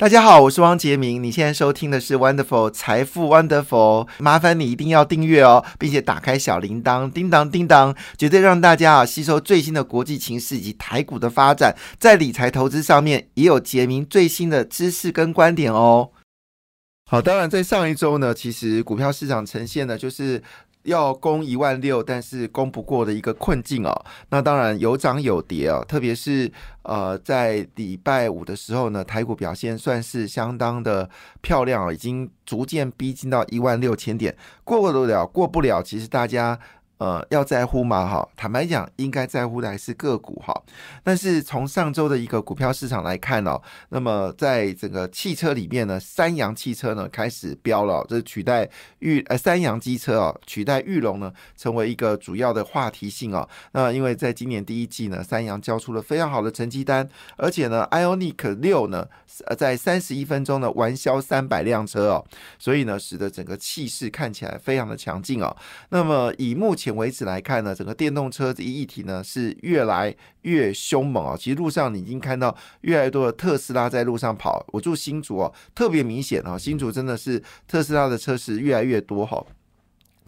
大家好，我是汪杰明。你现在收听的是 Wonderful 财富 Wonderful，麻烦你一定要订阅哦，并且打开小铃铛，叮当叮当，绝对让大家啊吸收最新的国际情势以及台股的发展，在理财投资上面也有杰明最新的知识跟观点哦。好，当然在上一周呢，其实股票市场呈现的就是。要攻一万六，但是攻不过的一个困境哦。那当然有涨有跌哦，特别是呃在礼拜五的时候呢，台股表现算是相当的漂亮哦，已经逐渐逼近到一万六千点，过得了过不了，其实大家。呃，要在乎吗？哈，坦白讲，应该在乎的还是个股哈。但是从上周的一个股票市场来看哦，那么在整个汽车里面呢，三洋汽车呢开始飙了，这取代玉呃三洋机车哦，取代玉龙呢成为一个主要的话题性哦。那因为在今年第一季呢，三洋交出了非常好的成绩单，而且呢，IONIQ 六呢呃在三十一分钟呢完销三百辆车哦，所以呢，使得整个气势看起来非常的强劲哦。那么以目前为止来看呢，整个电动车这一议题呢是越来越凶猛哦！其实路上你已经看到越来越多的特斯拉在路上跑。我住新竹哦，特别明显啊，新竹真的是特斯拉的车是越来越多哈。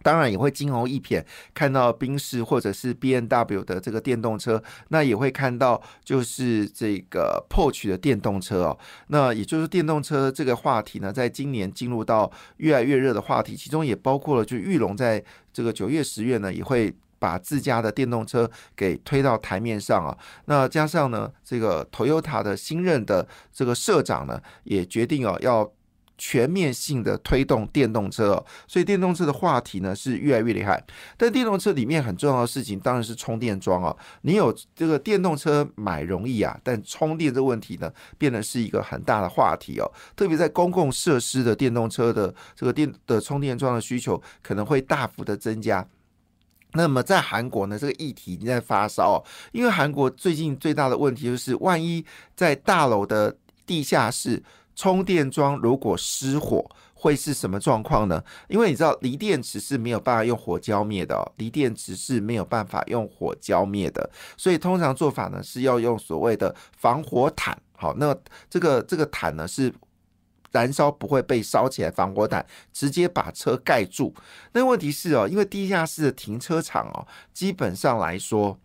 当然也会惊鸿一瞥，看到宾士或者是 B N W 的这个电动车，那也会看到就是这个 Porsche 的电动车哦。那也就是电动车这个话题呢，在今年进入到越来越热的话题，其中也包括了就玉龙在这个九月、十月呢，也会把自家的电动车给推到台面上啊。那加上呢，这个 Toyota 的新任的这个社长呢，也决定哦要。全面性的推动电动车，所以电动车的话题呢是越来越厉害。但电动车里面很重要的事情当然是充电桩哦。你有这个电动车买容易啊，但充电这个问题呢，变得是一个很大的话题哦。特别在公共设施的电动车的这个电的充电桩的需求可能会大幅的增加。那么在韩国呢，这个议题已经在发烧，因为韩国最近最大的问题就是，万一在大楼的地下室。充电桩如果失火会是什么状况呢？因为你知道锂电池是没有办法用火浇灭的哦，锂电池是没有办法用火浇灭的，所以通常做法呢是要用所谓的防火毯。好，那这个这个毯呢是燃烧不会被烧起来，防火毯直接把车盖住。那问题是哦，因为地下室的停车场哦，基本上来说，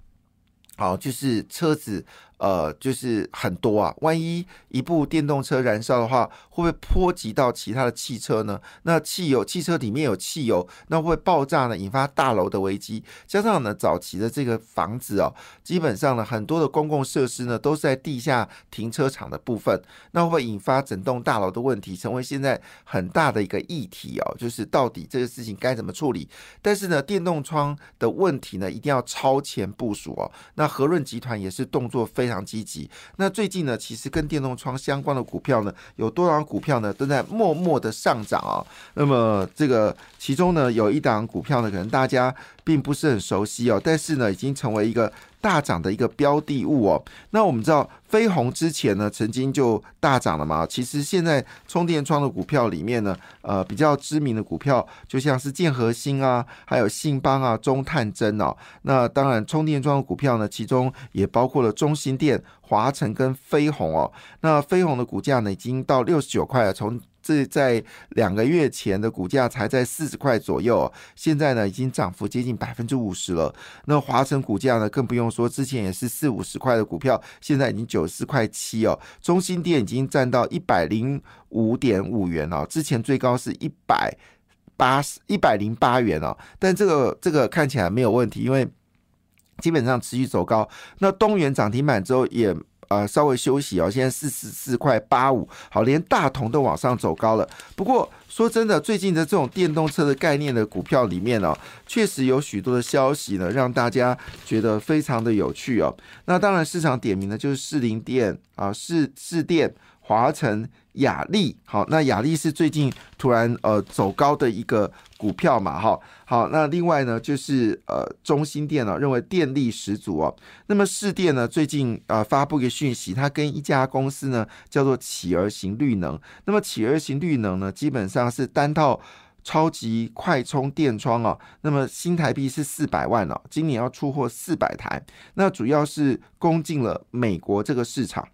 好就是车子。呃，就是很多啊，万一一部电动车燃烧的话，会不会波及到其他的汽车呢？那汽油汽车里面有汽油，那会不会爆炸呢，引发大楼的危机。加上呢，早期的这个房子哦，基本上呢，很多的公共设施呢，都是在地下停车场的部分，那会不会引发整栋大楼的问题，成为现在很大的一个议题哦。就是到底这个事情该怎么处理？但是呢，电动窗的问题呢，一定要超前部署哦。那和润集团也是动作非。非常积极。那最近呢，其实跟电动窗相关的股票呢，有多少股票呢，都在默默的上涨啊。那么这个其中呢，有一档股票呢，可能大家并不是很熟悉哦，但是呢，已经成为一个。大涨的一个标的物哦，那我们知道飞鸿之前呢曾经就大涨了嘛？其实现在充电桩的股票里面呢，呃，比较知名的股票就像是建和兴啊，还有信邦啊、中探针哦。那当然充电桩的股票呢，其中也包括了中心电、华晨跟飞鸿哦。那飞鸿的股价呢，已经到六十九块了，从是在两个月前的股价才在四十块左右，现在呢已经涨幅接近百分之五十了。那华晨股价呢更不用说，之前也是四五十块的股票，现在已经九十四块七哦。中心店已经占到一百零五点五元了，之前最高是一百八十一百零八元哦。但这个这个看起来没有问题，因为基本上持续走高。那东元涨停板之后也。呃，稍微休息哦，现在四十四块八五，好，连大同都往上走高了。不过说真的，最近的这种电动车的概念的股票里面呢，确实有许多的消息呢，让大家觉得非常的有趣哦。那当然，市场点名的就是士林电啊，市市电。华晨、雅力，好，那雅力是最近突然呃走高的一个股票嘛，哈，好，那另外呢就是呃中心电呢认为电力十足哦，那么市电呢最近呃发布一个讯息，它跟一家公司呢叫做企鹅型绿能，那么企鹅型绿能呢基本上是单套超级快充电窗哦，那么新台币是四百万哦，今年要出货四百台，那主要是攻进了美国这个市场。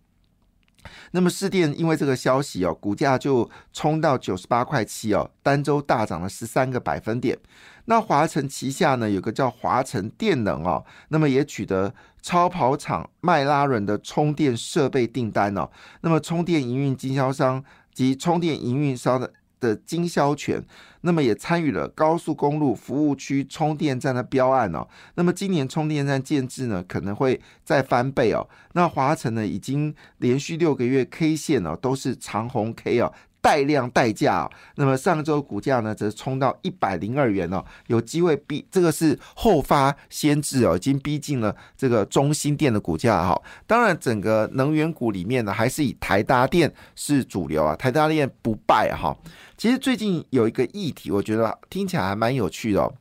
那么市电因为这个消息哦，股价就冲到九十八块七哦，单周大涨了十三个百分点。那华晨旗下呢有个叫华晨电能哦，那么也取得超跑厂迈拉伦的充电设备订单哦。那么充电营运经销商及充电营运商的。的经销权，那么也参与了高速公路服务区充电站的标案哦。那么今年充电站建制呢，可能会再翻倍哦。那华晨呢，已经连续六个月 K 线哦，都是长红 K 哦。带量带价，那么上周股价呢，则冲到一百零二元哦，有机会逼这个是后发先至哦，已经逼近了这个中心店的股价哈。当然，整个能源股里面呢，还是以台达电是主流啊，台达电不败哈。其实最近有一个议题，我觉得听起来还蛮有趣的哦。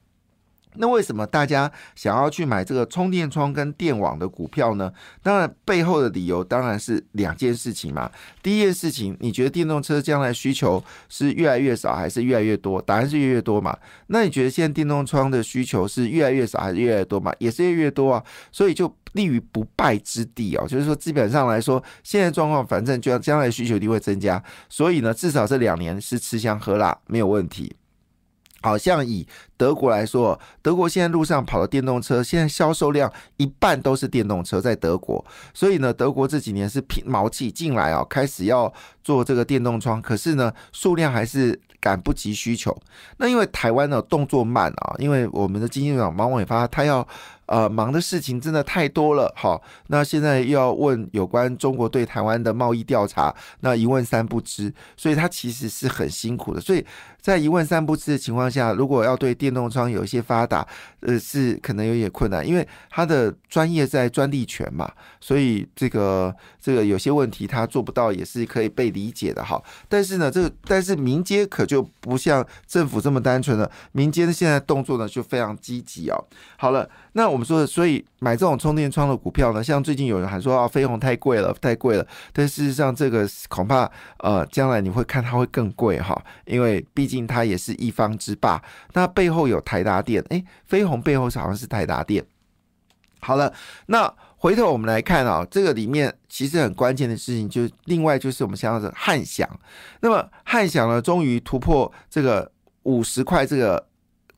那为什么大家想要去买这个充电桩跟电网的股票呢？当然背后的理由当然是两件事情嘛。第一件事情，你觉得电动车将来需求是越来越少还是越来越多？答案是越来越多嘛。那你觉得现在电动窗的需求是越来越少还是越来越多嘛？也是越来越多啊。所以就立于不败之地哦。就是说，基本上来说，现在状况反正就将来需求一定会增加。所以呢，至少这两年是吃香喝辣没有问题。好像以德国来说，德国现在路上跑的电动车，现在销售量一半都是电动车在德国。所以呢，德国这几年是拼毛气进来啊，开始要做这个电动窗，可是呢，数量还是赶不及需求。那因为台湾呢动作慢啊，因为我们的经济长王伟发他要。呃，忙的事情真的太多了，好，那现在又要问有关中国对台湾的贸易调查，那一问三不知，所以他其实是很辛苦的。所以在一问三不知的情况下，如果要对电动窗有一些发达，呃，是可能有点困难，因为他的专业在专利权嘛，所以这个这个有些问题他做不到也是可以被理解的哈。但是呢，这个但是民间可就不像政府这么单纯了，民间现在动作呢就非常积极哦。好了，那我们。说，所以买这种充电窗的股票呢，像最近有人还说啊，飞鸿太贵了，太贵了。但事实上，这个恐怕呃，将来你会看它会更贵哈，因为毕竟它也是一方之霸。那背后有台达电，诶，飞鸿背后好像是台达电。好了，那回头我们来看啊，这个里面其实很关键的事情，就是另外就是我们想要的汉翔。那么汉翔呢，终于突破这个五十块这个。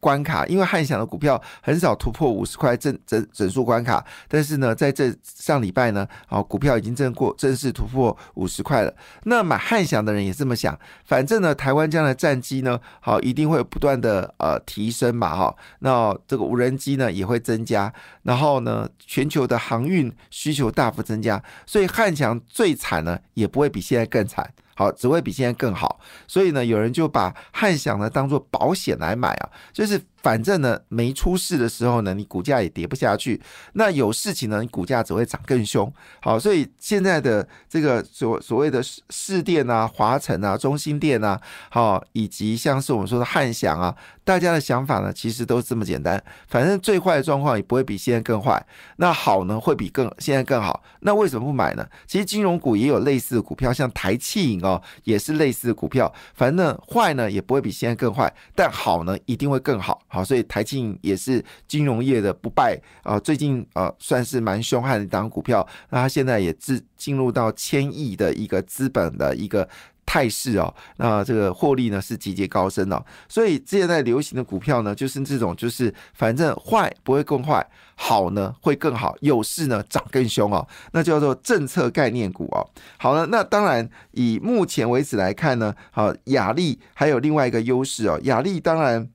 关卡，因为汉翔的股票很少突破五十块整整整数关卡，但是呢，在这上礼拜呢，好股票已经正过正式突破五十块了。那买汉翔的人也这么想，反正呢，台湾将来战机呢，好一定会不断的呃提升嘛，哈，那这个无人机呢也会增加，然后呢，全球的航运需求大幅增加，所以汉翔最惨呢，也不会比现在更惨。好，只会比现在更好，所以呢，有人就把汉翔呢当做保险来买啊，就是反正呢没出事的时候呢，你股价也跌不下去；那有事情呢，你股价只会涨更凶。好，所以现在的这个所所谓的市市电啊、华晨啊、中心电啊，好，以及像是我们说的汉翔啊，大家的想法呢，其实都是这么简单，反正最坏的状况也不会比现在更坏，那好呢会比更现在更好。那为什么不买呢？其实金融股也有类似的股票，像台气影。哦，也是类似的股票，反正坏呢也不会比现在更坏，但好呢一定会更好。好，所以台庆也是金融业的不败啊，最近呃算是蛮凶悍的一档股票，那它现在也自进入到千亿的一个资本的一个。态势哦，那这个获利呢是节节高升哦，所以现在流行的股票呢，就是这种，就是反正坏不会更坏，好呢会更好，有事呢涨更凶哦，那叫做政策概念股哦。好了，那当然以目前为止来看呢，好雅力还有另外一个优势哦，雅力当然。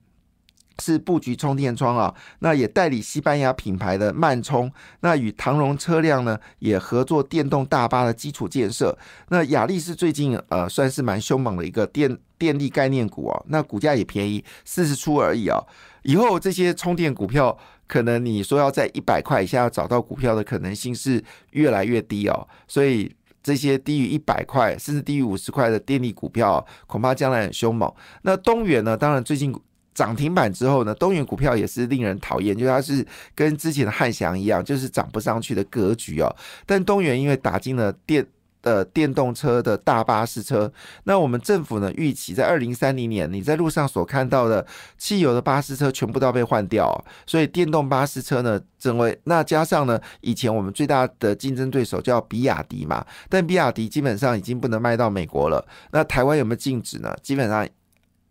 是布局充电桩啊，那也代理西班牙品牌的慢充，那与唐荣车辆呢也合作电动大巴的基础建设。那雅力是最近呃算是蛮凶猛的一个电电力概念股哦，那股价也便宜四十出而已啊。以后这些充电股票，可能你说要在一百块以下要找到股票的可能性是越来越低哦，所以这些低于一百块甚至低于五十块的电力股票，恐怕将来很凶猛。那东元呢，当然最近。涨停板之后呢，东元股票也是令人讨厌，就它是跟之前的汉翔一样，就是涨不上去的格局哦。但东元因为打进了电的电动车的大巴士车，那我们政府呢预期在二零三零年，你在路上所看到的汽油的巴士车全部都要被换掉，所以电动巴士车呢成为那加上呢，以前我们最大的竞争对手叫比亚迪嘛，但比亚迪基本上已经不能卖到美国了，那台湾有没有禁止呢？基本上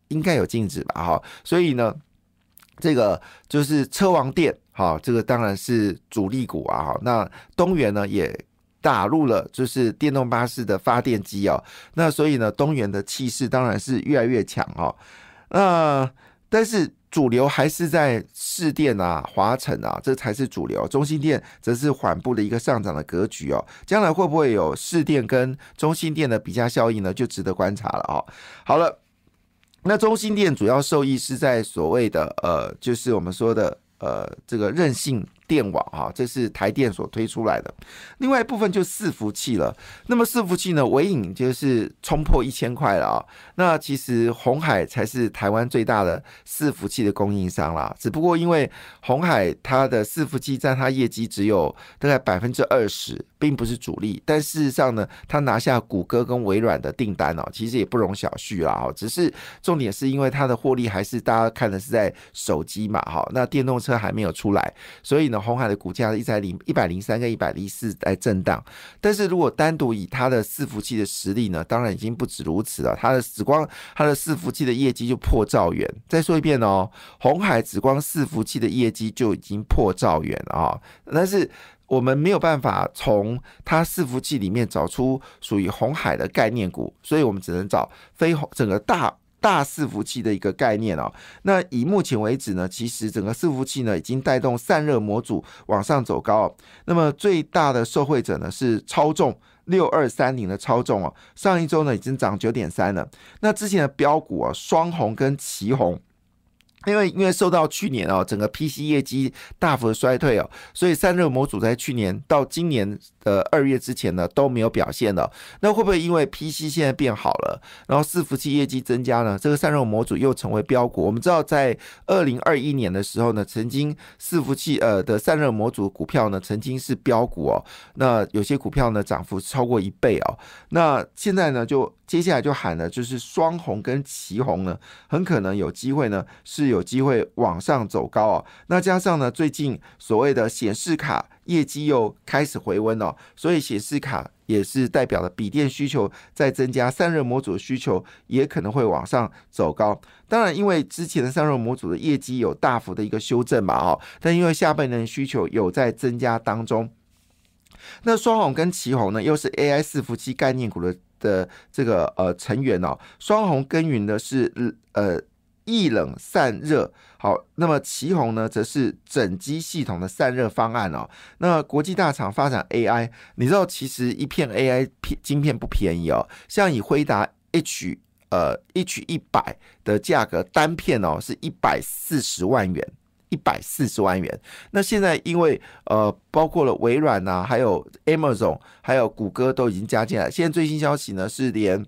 应该有禁止吧，哈，所以呢，这个就是车王店，哈，这个当然是主力股啊，哈，那东元呢也。打入了就是电动巴士的发电机哦，那所以呢，东元的气势当然是越来越强哦。那但是主流还是在市电啊、华晨啊，这才是主流。中心电则是缓步的一个上涨的格局哦。将来会不会有市电跟中心电的比价效应呢？就值得观察了哦。好了，那中心电主要受益是在所谓的呃，就是我们说的呃，这个韧性。电网哈，这是台电所推出来的。另外一部分就伺服器了。那么伺服器呢，尾影就是冲破一千块了啊。那其实红海才是台湾最大的伺服器的供应商啦。只不过因为红海它的伺服器占它业绩只有大概百分之二十，并不是主力。但事实上呢，他拿下谷歌跟微软的订单哦，其实也不容小觑啦。哦，只是重点是因为它的获利还是大家看的是在手机嘛哈。那电动车还没有出来，所以呢。红海的股价一在零一百零三跟一百零四在震荡，但是如果单独以它的伺服器的实力呢，当然已经不止如此了。它的紫光，它的伺服器的业绩就破兆元。再说一遍哦，红海紫光伺服器的业绩就已经破兆元了啊！但是我们没有办法从它伺服器里面找出属于红海的概念股，所以我们只能找非红整个大。大伺服器的一个概念哦，那以目前为止呢，其实整个伺服器呢已经带动散热模组往上走高。那么最大的受惠者呢是超重六二三零的超重哦，上一周呢已经涨九点三了。那之前的标股啊，双红跟旗红。因为因为受到去年哦整个 PC 业绩大幅的衰退哦，所以散热模组在去年到今年的二月之前呢都没有表现了。那会不会因为 PC 现在变好了，然后伺服器业绩增加呢？这个散热模组又成为标股？我们知道在二零二一年的时候呢，曾经伺服器呃的散热模组股票呢曾经是标股哦，那有些股票呢涨幅超过一倍哦。那现在呢就接下来就喊了，就是双红跟旗红呢，很可能有机会呢是。有机会往上走高哦，那加上呢，最近所谓的显示卡业绩又开始回温哦，所以显示卡也是代表了笔电需求在增加，散热模组的需求也可能会往上走高。当然，因为之前的散热模组的业绩有大幅的一个修正嘛，哦，但因为下半年需求有在增加当中，那双红跟旗红呢，又是 AI 伺服器概念股的的这个呃成员哦，双红耕耘的是呃。液冷散热好，那么旗宏呢，则是整机系统的散热方案哦。那国际大厂发展 AI，你知道其实一片 AI 片晶片不便宜哦。像以辉达 H 呃 H 一百的价格单片哦，是一百四十万元，一百四十万元。那现在因为呃包括了微软呐，还有 Amazon，还有谷歌都已经加进来。现在最新消息呢是连。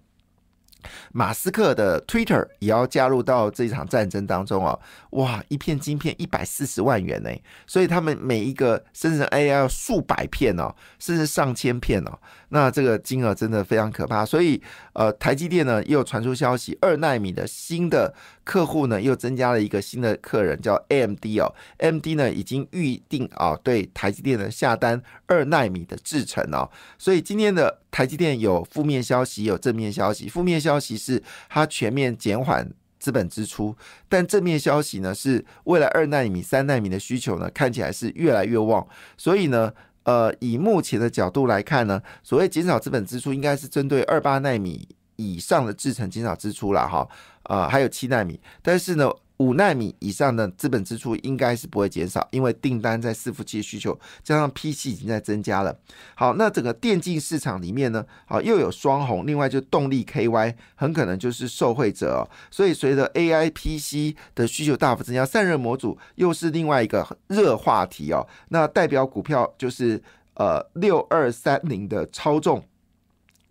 马斯克的 Twitter 也要加入到这场战争当中哦，哇，一片晶片一百四十万元呢，所以他们每一个生成 AI 要数百片哦，甚至上千片哦，那这个金额真的非常可怕。所以呃，台积电呢又传出消息，二纳米的新的客户呢又增加了一个新的客人叫 AMD 哦，AMD 呢已经预定啊对台积电的下单二纳米的制程哦，所以今天的。台积电有负面消息，有正面消息。负面消息是它全面减缓资本支出，但正面消息呢是未来二纳米、三纳米的需求呢看起来是越来越旺。所以呢，呃，以目前的角度来看呢，所谓减少资本支出，应该是针对二八纳米以上的制程减少支出了哈，呃，还有七纳米，但是呢。五纳米以上的资本支出应该是不会减少，因为订单在伺服器需求加上 PC 已经在增加了。好，那整个电竞市场里面呢，好又有双红，另外就动力 KY 很可能就是受惠者哦。所以随着 AI PC 的需求大幅增加，散热模组又是另外一个热话题哦。那代表股票就是呃六二三零的超重。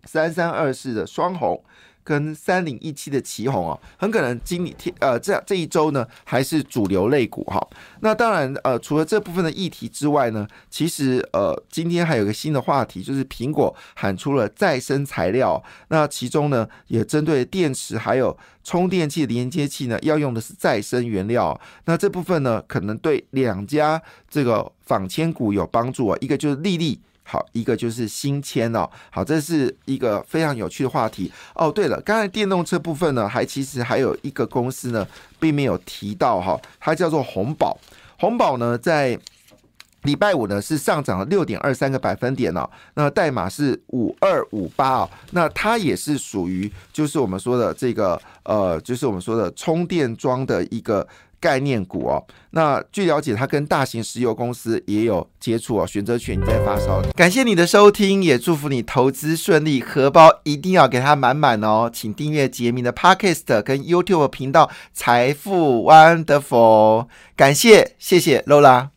三三二四的双红。跟三零一七的旗红哦，很可能今天呃这这一周呢还是主流类股哈。那当然呃除了这部分的议题之外呢，其实呃今天还有个新的话题，就是苹果喊出了再生材料。那其中呢也针对电池还有充电器连接器呢要用的是再生原料。那这部分呢可能对两家这个仿千股有帮助啊，一个就是丽丽。好，一个就是新签哦。好，这是一个非常有趣的话题哦。对了，刚才电动车部分呢，还其实还有一个公司呢，并没有提到哈，它叫做红宝。红宝呢，在礼拜五呢是上涨了六点二三个百分点哦，那代码是五二五八哦。那它也是属于就是我们说的这个呃，就是我们说的充电桩的一个。概念股哦，那据了解，它跟大型石油公司也有接触哦。选择权在发烧，感谢你的收听，也祝福你投资顺利，荷包一定要给它满满哦。请订阅杰明的 Podcast 跟 YouTube 频道财富 Wonderful，感谢谢谢 Lola。